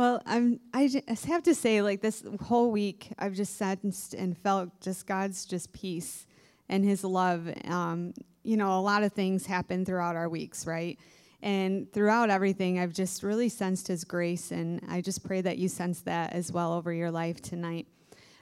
Well, I'm. I just have to say, like this whole week, I've just sensed and felt just God's just peace and His love. Um, you know, a lot of things happen throughout our weeks, right? And throughout everything, I've just really sensed His grace, and I just pray that you sense that as well over your life tonight.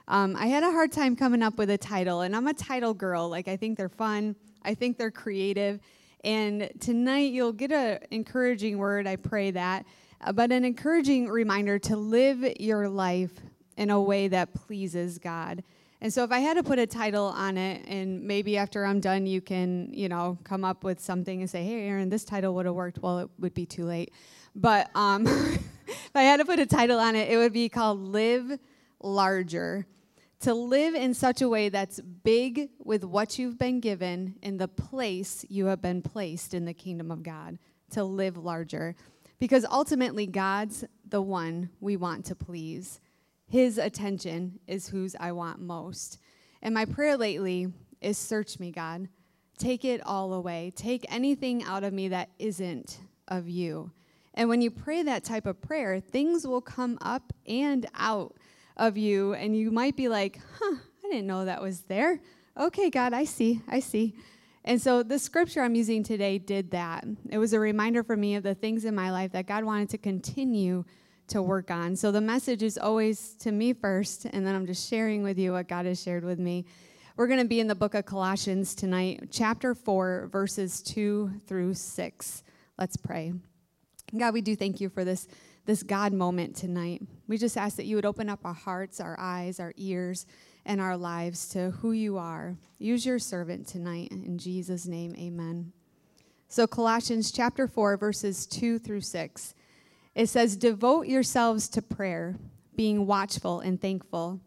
Um, I had a hard time coming up with a title, and I'm a title girl. Like I think they're fun. I think they're creative. And tonight you'll get an encouraging word. I pray that but an encouraging reminder to live your life in a way that pleases God. And so if I had to put a title on it, and maybe after I'm done, you can, you know, come up with something and say, hey, Erin, this title would have worked. Well, it would be too late. But um, if I had to put a title on it, it would be called Live Larger. To live in such a way that's big with what you've been given in the place you have been placed in the kingdom of God. To live larger. Because ultimately, God's the one we want to please. His attention is whose I want most. And my prayer lately is search me, God. Take it all away. Take anything out of me that isn't of you. And when you pray that type of prayer, things will come up and out of you. And you might be like, huh, I didn't know that was there. Okay, God, I see. I see. And so the scripture I'm using today did that. It was a reminder for me of the things in my life that God wanted to continue to work on. So the message is always to me first, and then I'm just sharing with you what God has shared with me. We're going to be in the book of Colossians tonight, chapter 4, verses 2 through 6. Let's pray. God, we do thank you for this, this God moment tonight. We just ask that you would open up our hearts, our eyes, our ears and our lives to who you are. Use your servant tonight. In Jesus' name, amen. So, Colossians chapter 4, verses 2 through 6, it says, Devote yourselves to prayer, being watchful and thankful.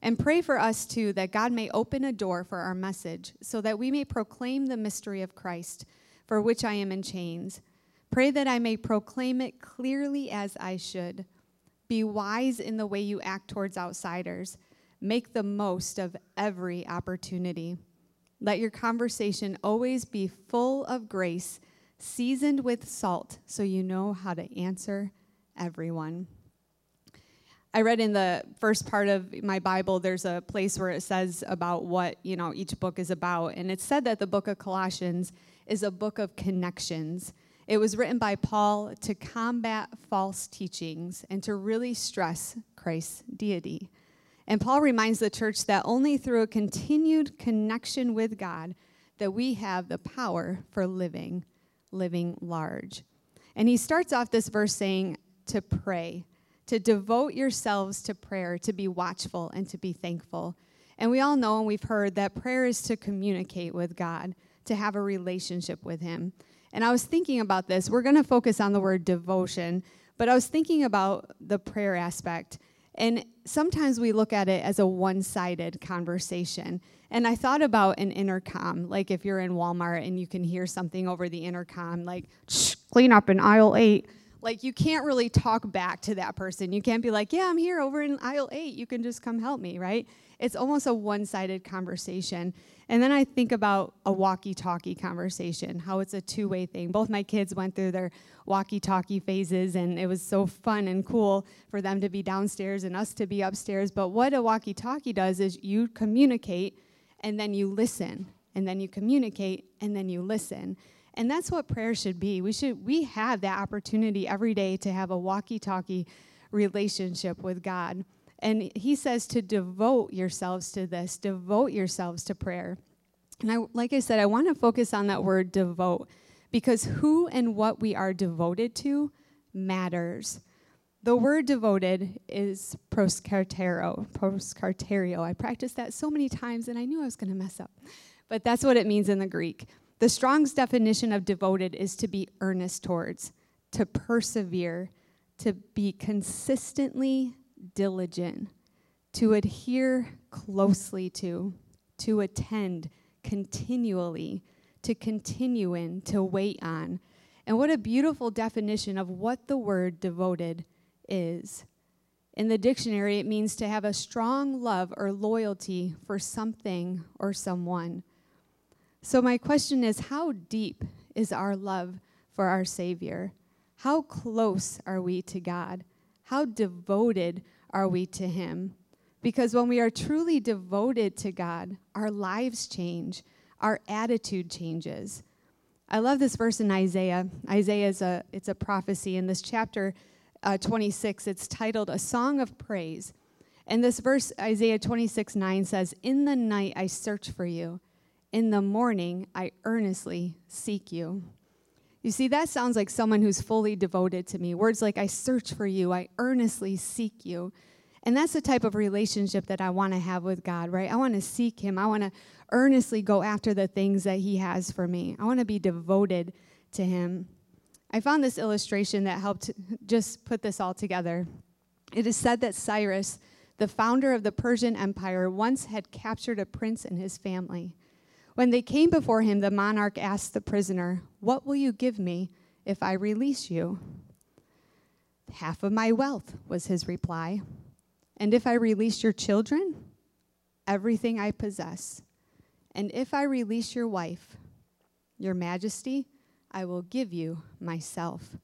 And pray for us too, that God may open a door for our message, so that we may proclaim the mystery of Christ, for which I am in chains. Pray that I may proclaim it clearly as I should. Be wise in the way you act towards outsiders Make the most of every opportunity. Let your conversation always be full of grace, seasoned with salt, so you know how to answer everyone. I read in the first part of my Bible, there's a place where it says about what, you know, each book is about. And it said that the book of Colossians is a book of connections. It was written by Paul to combat false teachings and to really stress Christ's deity. And Paul reminds the church that only through a continued connection with God that we have the power for living, living large. And he starts off this verse saying to pray, to devote yourselves to prayer, to be watchful and to be thankful. And we all know and we've heard that prayer is to communicate with God, to have a relationship with him. And I was thinking about this. We're going to focus on the word devotion, but I was thinking about the prayer aspect. And sometimes we look at it as a one sided conversation. And I thought about an intercom, like if you're in Walmart and you can hear something over the intercom, like, clean up in aisle eight. Like, you can't really talk back to that person. You can't be like, yeah, I'm here over in aisle eight. You can just come help me, right? It's almost a one sided conversation. And then I think about a walkie talkie conversation, how it's a two way thing. Both my kids went through their walkie talkie phases, and it was so fun and cool for them to be downstairs and us to be upstairs. But what a walkie talkie does is you communicate and then you listen, and then you communicate and then you listen. And that's what prayer should be. We should we have that opportunity every day to have a walkie-talkie relationship with God. And he says to devote yourselves to this, devote yourselves to prayer. And I like I said, I want to focus on that word devote because who and what we are devoted to matters. The word devoted is proskartero. Proskarterio. I practiced that so many times and I knew I was going to mess up. But that's what it means in the Greek. The Strong's definition of devoted is to be earnest towards, to persevere, to be consistently diligent, to adhere closely to, to attend continually, to continue in, to wait on. And what a beautiful definition of what the word devoted is. In the dictionary, it means to have a strong love or loyalty for something or someone. So, my question is how deep is our love for our Savior? How close are we to God? How devoted are we to Him? Because when we are truly devoted to God, our lives change, our attitude changes. I love this verse in Isaiah. Isaiah is a it's a prophecy in this chapter uh, 26. It's titled "A Song of Praise," and this verse Isaiah 26 9 says, "In the night I search for you, in the morning I earnestly seek you." You see, that sounds like someone who's fully devoted to me. Words like, I search for you, I earnestly seek you. And that's the type of relationship that I want to have with God, right? I want to seek Him. I want to earnestly go after the things that He has for me. I want to be devoted to Him. I found this illustration that helped just put this all together. It is said that Cyrus, the founder of the Persian Empire, once had captured a prince and his family. When they came before him, the monarch asked the prisoner, What will you give me if I release you? Half of my wealth, was his reply. And if I release your children, everything I possess. And if I release your wife, your majesty, I will give you myself.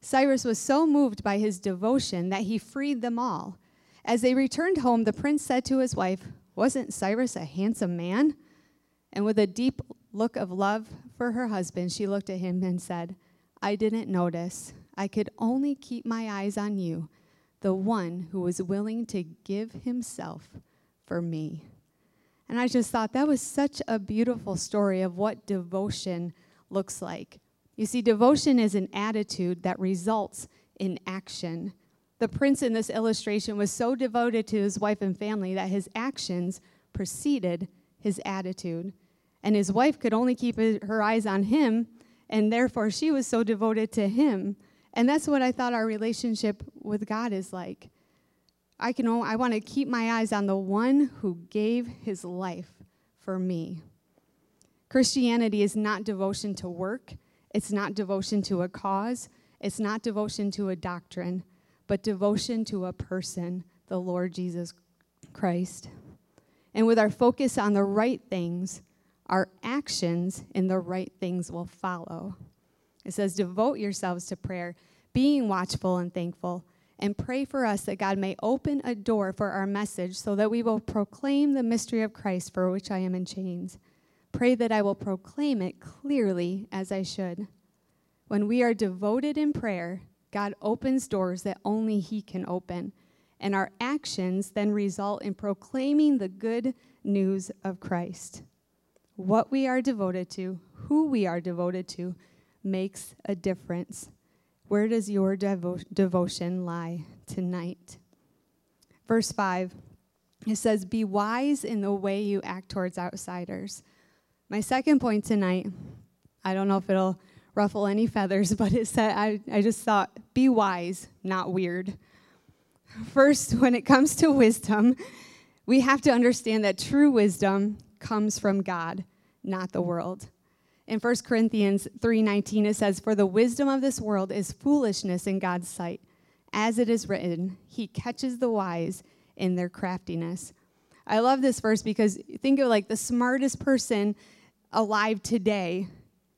Cyrus was so moved by his devotion that he freed them all. As they returned home, the prince said to his wife, Wasn't Cyrus a handsome man? And with a deep look of love for her husband, she looked at him and said, I didn't notice. I could only keep my eyes on you, the one who was willing to give himself for me. And I just thought that was such a beautiful story of what devotion looks like. You see, devotion is an attitude that results in action. The prince in this illustration was so devoted to his wife and family that his actions preceded his attitude and his wife could only keep her eyes on him, and therefore she was so devoted to him. And that's what I thought our relationship with God is like. I can only, I want to keep my eyes on the one who gave his life for me. Christianity is not devotion to work, it's not devotion to a cause, it's not devotion to a doctrine, but devotion to a person, the Lord Jesus Christ. And with our focus on the right things, our actions and the right things will follow. It says, Devote yourselves to prayer, being watchful and thankful, and pray for us that God may open a door for our message so that we will proclaim the mystery of Christ for which I am in chains. Pray that I will proclaim it clearly as I should. When we are devoted in prayer, God opens doors that only He can open, and our actions then result in proclaiming the good news of Christ what we are devoted to, who we are devoted to, makes a difference. Where does your devo- devotion lie tonight? Verse 5, it says, Be wise in the way you act towards outsiders. My second point tonight, I don't know if it'll ruffle any feathers, but it said, I, I just thought, be wise, not weird. First, when it comes to wisdom, we have to understand that true wisdom comes from God, not the world. In 1 Corinthians 3:19 it says for the wisdom of this world is foolishness in God's sight. As it is written, he catches the wise in their craftiness. I love this verse because think of like the smartest person alive today,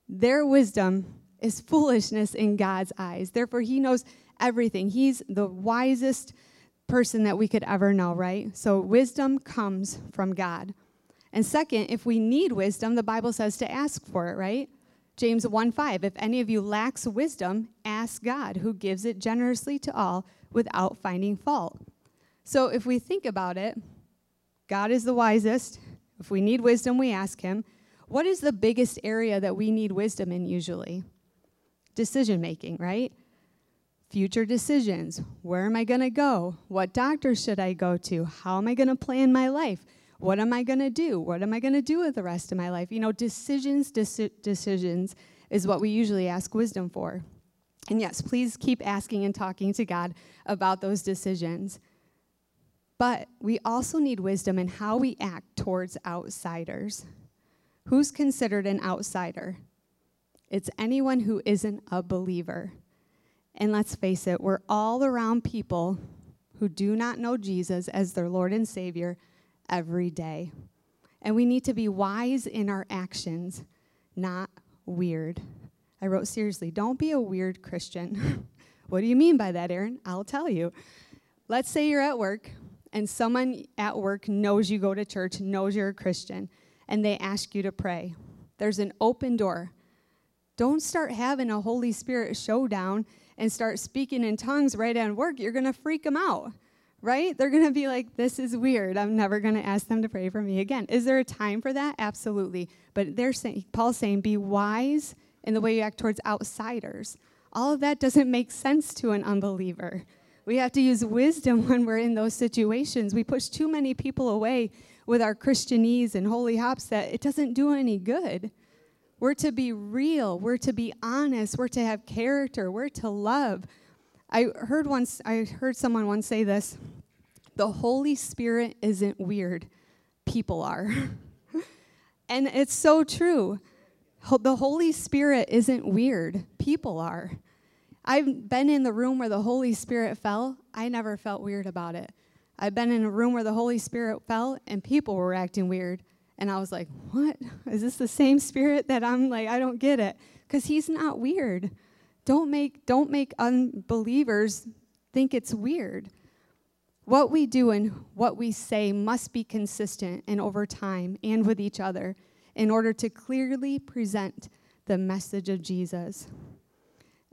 their wisdom is foolishness in God's eyes. Therefore he knows everything. He's the wisest person that we could ever know, right? So wisdom comes from God. And second, if we need wisdom, the Bible says to ask for it, right? James 1 5, if any of you lacks wisdom, ask God, who gives it generously to all without finding fault. So if we think about it, God is the wisest. If we need wisdom, we ask Him. What is the biggest area that we need wisdom in usually? Decision making, right? Future decisions. Where am I going to go? What doctor should I go to? How am I going to plan my life? What am I going to do? What am I going to do with the rest of my life? You know, decisions, deci- decisions is what we usually ask wisdom for. And yes, please keep asking and talking to God about those decisions. But we also need wisdom in how we act towards outsiders. Who's considered an outsider? It's anyone who isn't a believer. And let's face it, we're all around people who do not know Jesus as their Lord and Savior every day. And we need to be wise in our actions, not weird. I wrote seriously, don't be a weird Christian. What do you mean by that, Erin? I'll tell you. Let's say you're at work and someone at work knows you go to church, knows you're a Christian, and they ask you to pray. There's an open door. Don't start having a Holy Spirit showdown and start speaking in tongues right at work. You're going to freak them out, right? They're going to be like, this is weird. I'm never going to ask them to pray for me again. Is there a time for that? Absolutely. But they're saying, Paul's saying, be wise in the way you act towards outsiders. All of that doesn't make sense to an unbeliever. We have to use wisdom when we're in those situations. We push too many people away with our Christianese and holy hops that it doesn't do any good. We're to be real. We're to be honest. We're to have character. We're to love. I heard once I heard someone once say this. The Holy Spirit isn't weird. People are. and it's so true. The Holy Spirit isn't weird. People are. I've been in the room where the Holy Spirit fell. I never felt weird about it. I've been in a room where the Holy Spirit fell and people were acting weird. And I was like, what? Is this the same spirit that I'm like, I don't get it? Because he's not weird. Don't make, don't make unbelievers think it's weird. What we do and what we say must be consistent and over time and with each other in order to clearly present the message of Jesus.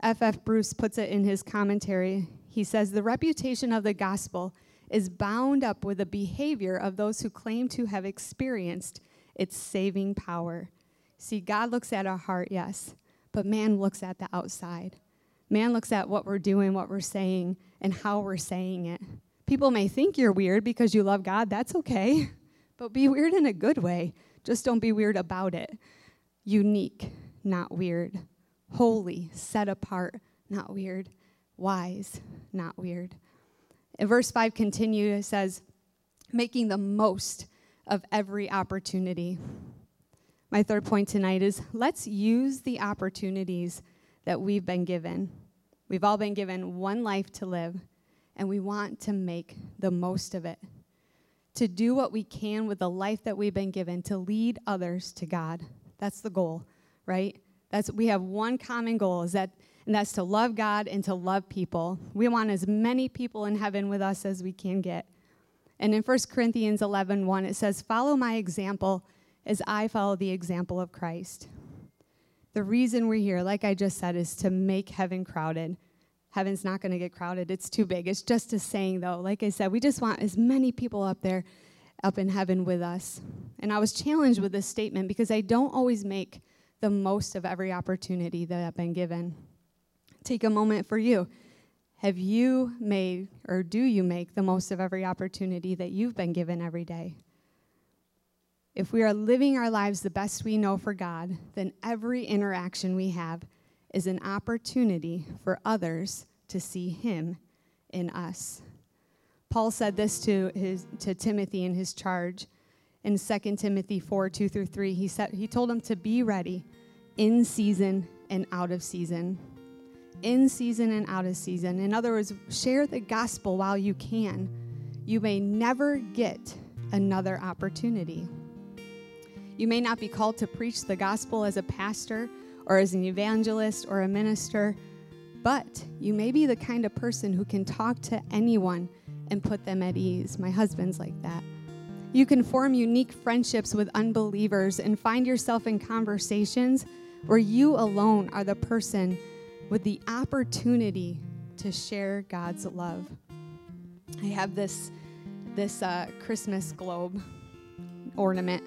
F. F. Bruce puts it in his commentary. He says, The reputation of the gospel is bound up with the behavior of those who claim to have experienced its saving power. See, God looks at our heart, yes, but man looks at the outside. Man looks at what we're doing, what we're saying, and how we're saying it. People may think you're weird because you love God. That's okay. But be weird in a good way. Just don't be weird about it. Unique, not weird holy, set apart, not weird, wise, not weird. In verse 5 continues, it says, making the most of every opportunity. My third point tonight is let's use the opportunities that we've been given. We've all been given one life to live, and we want to make the most of it. To do what we can with the life that we've been given to lead others to God. That's the goal, right? That's we have one common goal is that and that's to love God and to love people. We want as many people in heaven with us as we can get. And in 1 Corinthians 11, 1, it says, Follow my example as I follow the example of Christ. The reason we're here, like I just said, is to make heaven crowded. Heaven's not going to get crowded, it's too big. It's just a saying, though. Like I said, we just want as many people up there, up in heaven with us. And I was challenged with this statement because I don't always make the most of every opportunity that I've been given. Take a moment for you. Have you made, or do you make, the most of every opportunity that you've been given every day? If we are living our lives the best we know for God, then every interaction we have is an opportunity for others to see Him in us. Paul said this to, his, to Timothy in his charge in 2 Timothy 4 2 through 3. He, said, he told him to be ready in season and out of season. In season and out of season. In other words, share the gospel while you can. You may never get another opportunity. You may not be called to preach the gospel as a pastor or as an evangelist or a minister, but you may be the kind of person who can talk to anyone and put them at ease. My husband's like that. You can form unique friendships with unbelievers and find yourself in conversations where you alone are the person with the opportunity to share God's love. I have this this uh, Christmas globe ornament,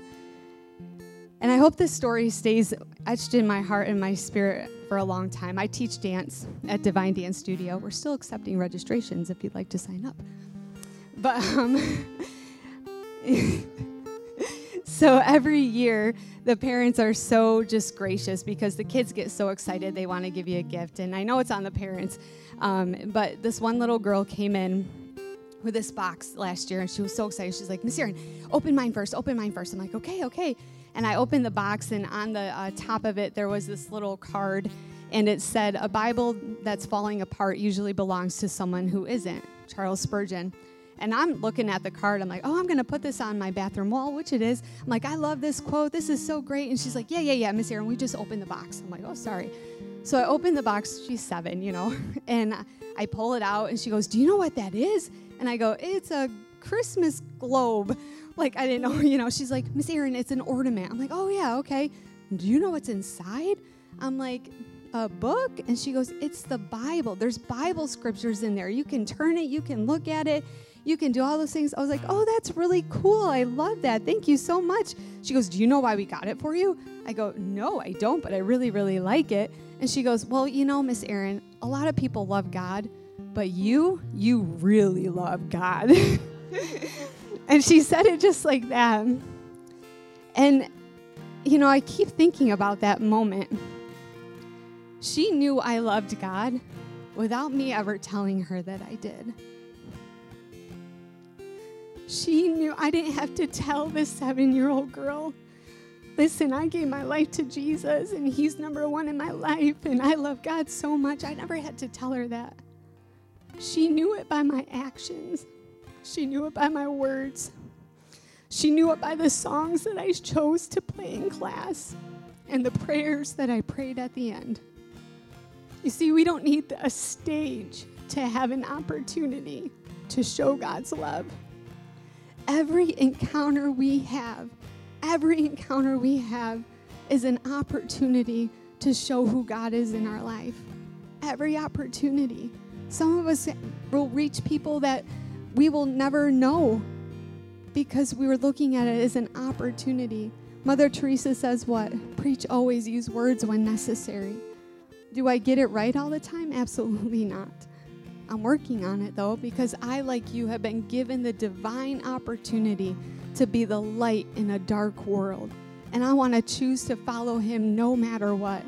and I hope this story stays etched in my heart and my spirit for a long time. I teach dance at Divine Dance Studio. We're still accepting registrations if you'd like to sign up, but. Um, so every year, the parents are so just gracious because the kids get so excited they want to give you a gift. And I know it's on the parents, um, but this one little girl came in with this box last year and she was so excited. She's like, Miss Erin, open mine first, open mine first. I'm like, okay, okay. And I opened the box, and on the uh, top of it, there was this little card, and it said, A Bible that's falling apart usually belongs to someone who isn't, Charles Spurgeon. And I'm looking at the card. I'm like, oh, I'm going to put this on my bathroom wall, which it is. I'm like, I love this quote. This is so great. And she's like, yeah, yeah, yeah, Miss Erin, we just opened the box. I'm like, oh, sorry. So I open the box. She's seven, you know, and I pull it out, and she goes, "Do you know what that is?" And I go, "It's a Christmas globe." Like I didn't know, you know. She's like, "Miss Erin, it's an ornament." I'm like, "Oh yeah, okay." Do you know what's inside? I'm like, a book? And she goes, It's the Bible. There's Bible scriptures in there. You can turn it, you can look at it, you can do all those things. I was like, Oh, that's really cool. I love that. Thank you so much. She goes, Do you know why we got it for you? I go, No, I don't, but I really, really like it. And she goes, Well, you know, Miss Erin, a lot of people love God, but you, you really love God. and she said it just like that. And, you know, I keep thinking about that moment she knew I loved God without me ever telling her that I did. She knew I didn't have to tell this seven year old girl, listen, I gave my life to Jesus and he's number one in my life and I love God so much. I never had to tell her that. She knew it by my actions, she knew it by my words, she knew it by the songs that I chose to play in class and the prayers that I prayed at the end. You see, we don't need a stage to have an opportunity to show God's love. Every encounter we have, every encounter we have is an opportunity to show who God is in our life. Every opportunity. Some of us will reach people that we will never know because we were looking at it as an opportunity. Mother Teresa says, What? Preach always, use words when necessary. Do I get it right all the time? Absolutely not. I'm working on it though because I, like you, have been given the divine opportunity to be the light in a dark world. And I want to choose to follow him no matter what.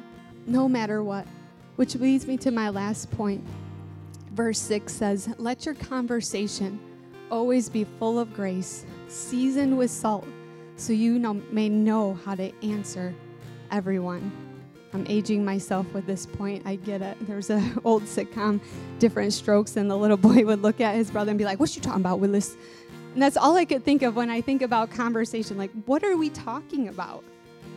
No matter what. Which leads me to my last point. Verse 6 says, Let your conversation always be full of grace, seasoned with salt, so you know, may know how to answer everyone. I'm aging myself with this point. I get it. There's an old sitcom, Diff'rent Strokes, and the little boy would look at his brother and be like, What you talking about, Willis? And that's all I could think of when I think about conversation. Like, what are we talking about?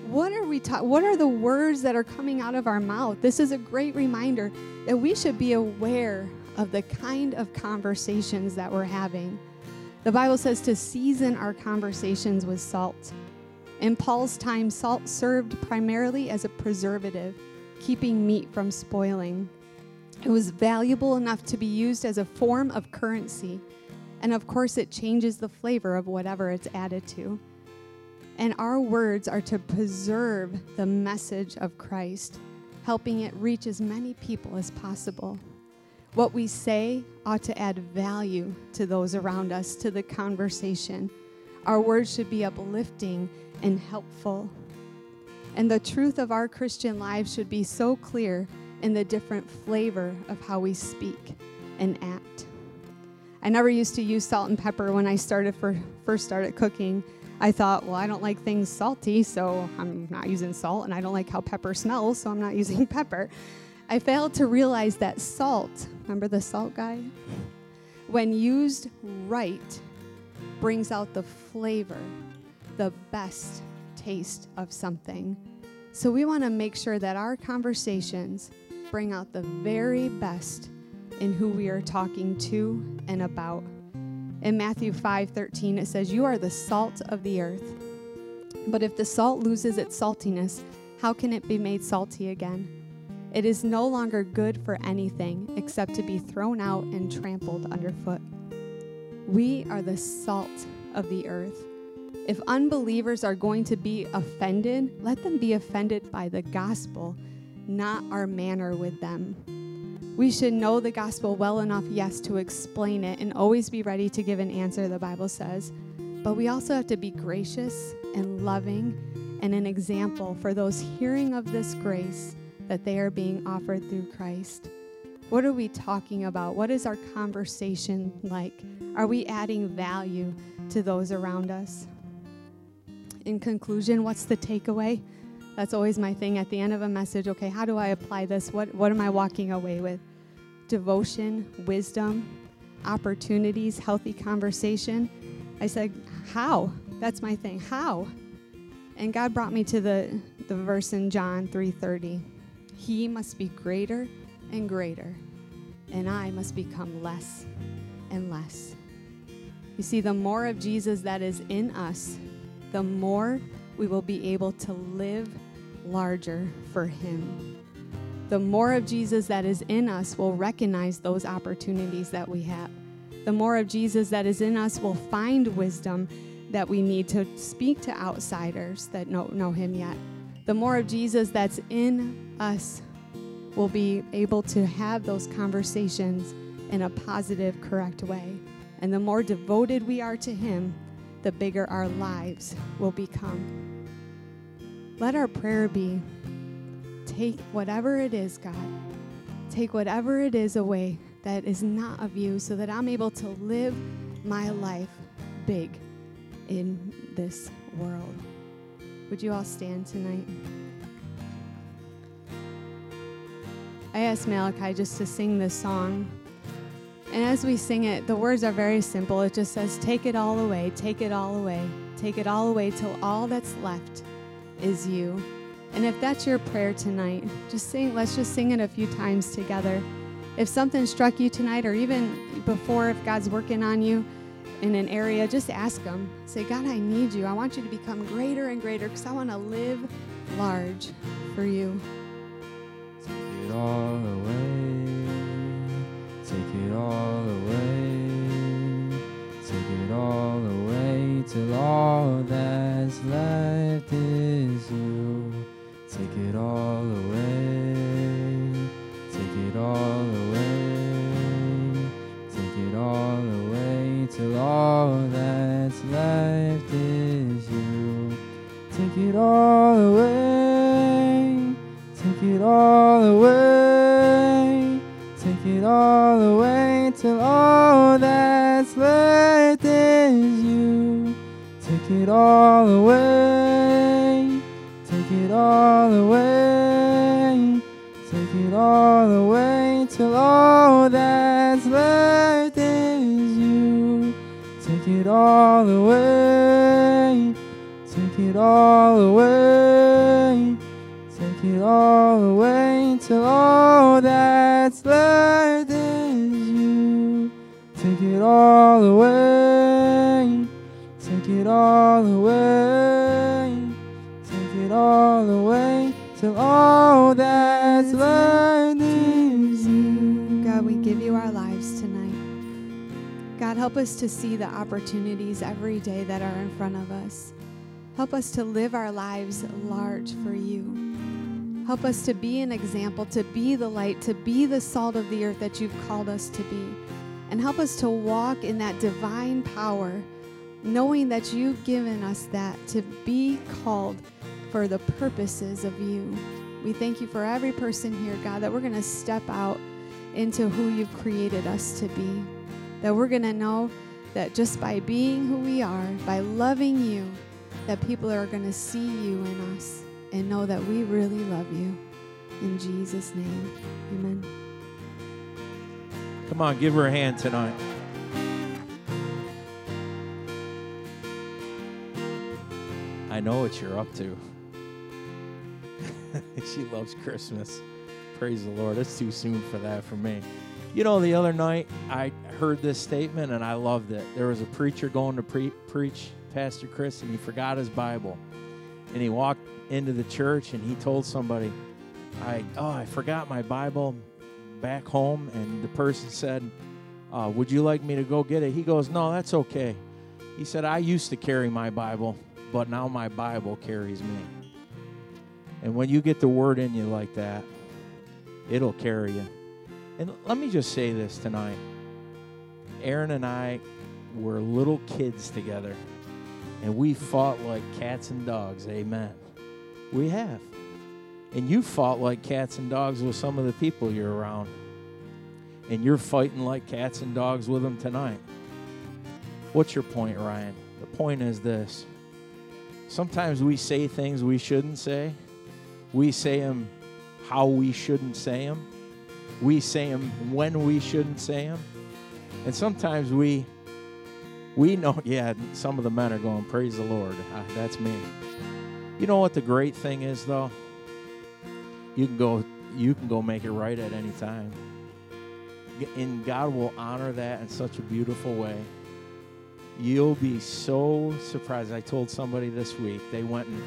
What are we ta- What are the words that are coming out of our mouth? This is a great reminder that we should be aware of the kind of conversations that we're having. The Bible says to season our conversations with salt. In Paul's time, salt served primarily as a preservative, keeping meat from spoiling. It was valuable enough to be used as a form of currency. And of course, it changes the flavor of whatever it's added to. And our words are to preserve the message of Christ, helping it reach as many people as possible. What we say ought to add value to those around us, to the conversation. Our words should be uplifting and helpful. And the truth of our Christian lives should be so clear in the different flavor of how we speak and act. I never used to use salt and pepper when I started for first started cooking. I thought, well, I don't like things salty, so I'm not using salt, and I don't like how pepper smells, so I'm not using pepper. I failed to realize that salt, remember the salt guy? When used right, brings out the flavor the best taste of something. So we want to make sure that our conversations bring out the very best in who we are talking to and about. In Matthew 5:13 it says, "You are the salt of the earth. But if the salt loses its saltiness, how can it be made salty again? It is no longer good for anything except to be thrown out and trampled underfoot." We are the salt of the earth. If unbelievers are going to be offended, let them be offended by the gospel, not our manner with them. We should know the gospel well enough, yes, to explain it and always be ready to give an answer, the Bible says. But we also have to be gracious and loving and an example for those hearing of this grace that they are being offered through Christ. What are we talking about? What is our conversation like? Are we adding value to those around us? in conclusion, what's the takeaway? That's always my thing at the end of a message. Okay, how do I apply this? What, what am I walking away with? Devotion, wisdom, opportunities, healthy conversation. I said, How? That's my thing. How? And God brought me to the, the verse in John 3:30. He must be greater and greater, and I must become less and less. You see, the more of Jesus that is in us, the more we will be able to live larger for Him. The more of Jesus that is in us will recognize those opportunities that we have. The more of Jesus that is in us will find wisdom that we need to speak to outsiders that don't know Him yet. The more of Jesus that's in us will be able to have those conversations in a positive, correct way. And the more devoted we are to Him, the bigger our lives will become. Let our prayer be take whatever it is, God, take whatever it is away that is not of you so that I'm able to live my life big in this world. Would you all stand tonight? I asked Malachi just to sing this song. And as we sing it, the words are very simple. It just says, Take it all away, take it all away, take it all away till all that's left is you. And if that's your prayer tonight, just sing, let's just sing it a few times together. If something struck you tonight, or even before, if God's working on you in an area, just ask Him. Say, God, I need you. I want you to become greater and greater because I want to live large for you. Take it all away. Take it all away. Take it all away till all that's left is you. Take it all away. Take it all away. Take it all away. Take it all away till all that's left is you. God, we give you our lives tonight. God, help us to see the opportunities every day that are in front of us. Help us to live our lives large for you. Help us to be an example, to be the light, to be the salt of the earth that you've called us to be. And help us to walk in that divine power, knowing that you've given us that to be called for the purposes of you. We thank you for every person here, God, that we're going to step out into who you've created us to be. That we're going to know that just by being who we are, by loving you, that people are going to see you in us and know that we really love you. In Jesus' name, amen. Come on, give her a hand tonight. I know what you're up to. she loves Christmas. Praise the Lord. It's too soon for that for me. You know, the other night I heard this statement and I loved it. There was a preacher going to pre- preach, Pastor Chris, and he forgot his Bible. And he walked into the church and he told somebody, I oh, I forgot my Bible back home. And the person said, uh, Would you like me to go get it? He goes, No, that's okay. He said, I used to carry my Bible, but now my Bible carries me. And when you get the word in you like that, it'll carry you. And let me just say this tonight Erin and I were little kids together, and we fought like cats and dogs. Amen. We have. And you fought like cats and dogs with some of the people you're around. And you're fighting like cats and dogs with them tonight. What's your point, Ryan? The point is this sometimes we say things we shouldn't say, we say them how we shouldn't say them, we say them when we shouldn't say them. And sometimes we we know, yeah, some of the men are going, Praise the Lord. Ah, that's me. You know what the great thing is, though? You can go, you can go make it right at any time. And God will honor that in such a beautiful way. You'll be so surprised. I told somebody this week they went and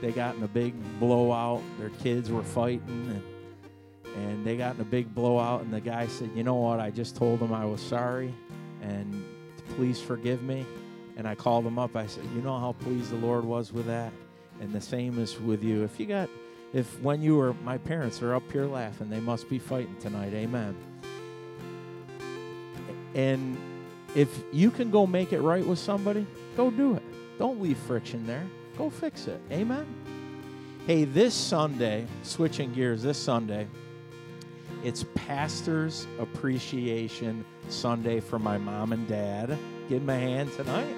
they got in a big blowout. Their kids were fighting and and they got in a big blowout and the guy said, "You know what? I just told him I was sorry and please forgive me." And I called him up. I said, "You know how pleased the Lord was with that?" And the same is with you. If you got if when you were my parents are up here laughing, they must be fighting tonight. Amen. And if you can go make it right with somebody, go do it. Don't leave friction there. Go fix it. Amen. Hey, this Sunday, switching gears, this Sunday, it's Pastor's Appreciation Sunday for my mom and dad. Give them a hand tonight.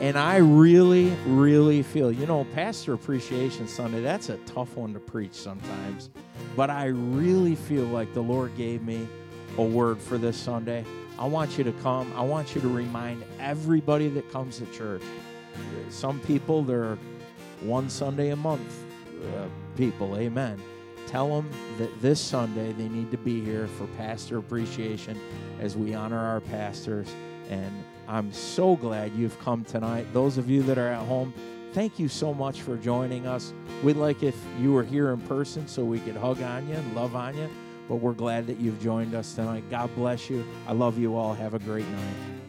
And I really, really feel, you know, Pastor Appreciation Sunday, that's a tough one to preach sometimes. But I really feel like the Lord gave me a word for this Sunday. I want you to come. I want you to remind everybody that comes to church. Some people, they're one Sunday a month uh, people. Amen. Tell them that this Sunday they need to be here for pastor appreciation as we honor our pastors. And I'm so glad you've come tonight. Those of you that are at home, thank you so much for joining us. We'd like if you were here in person so we could hug on you and love on you. But we're glad that you've joined us tonight. God bless you. I love you all. Have a great night.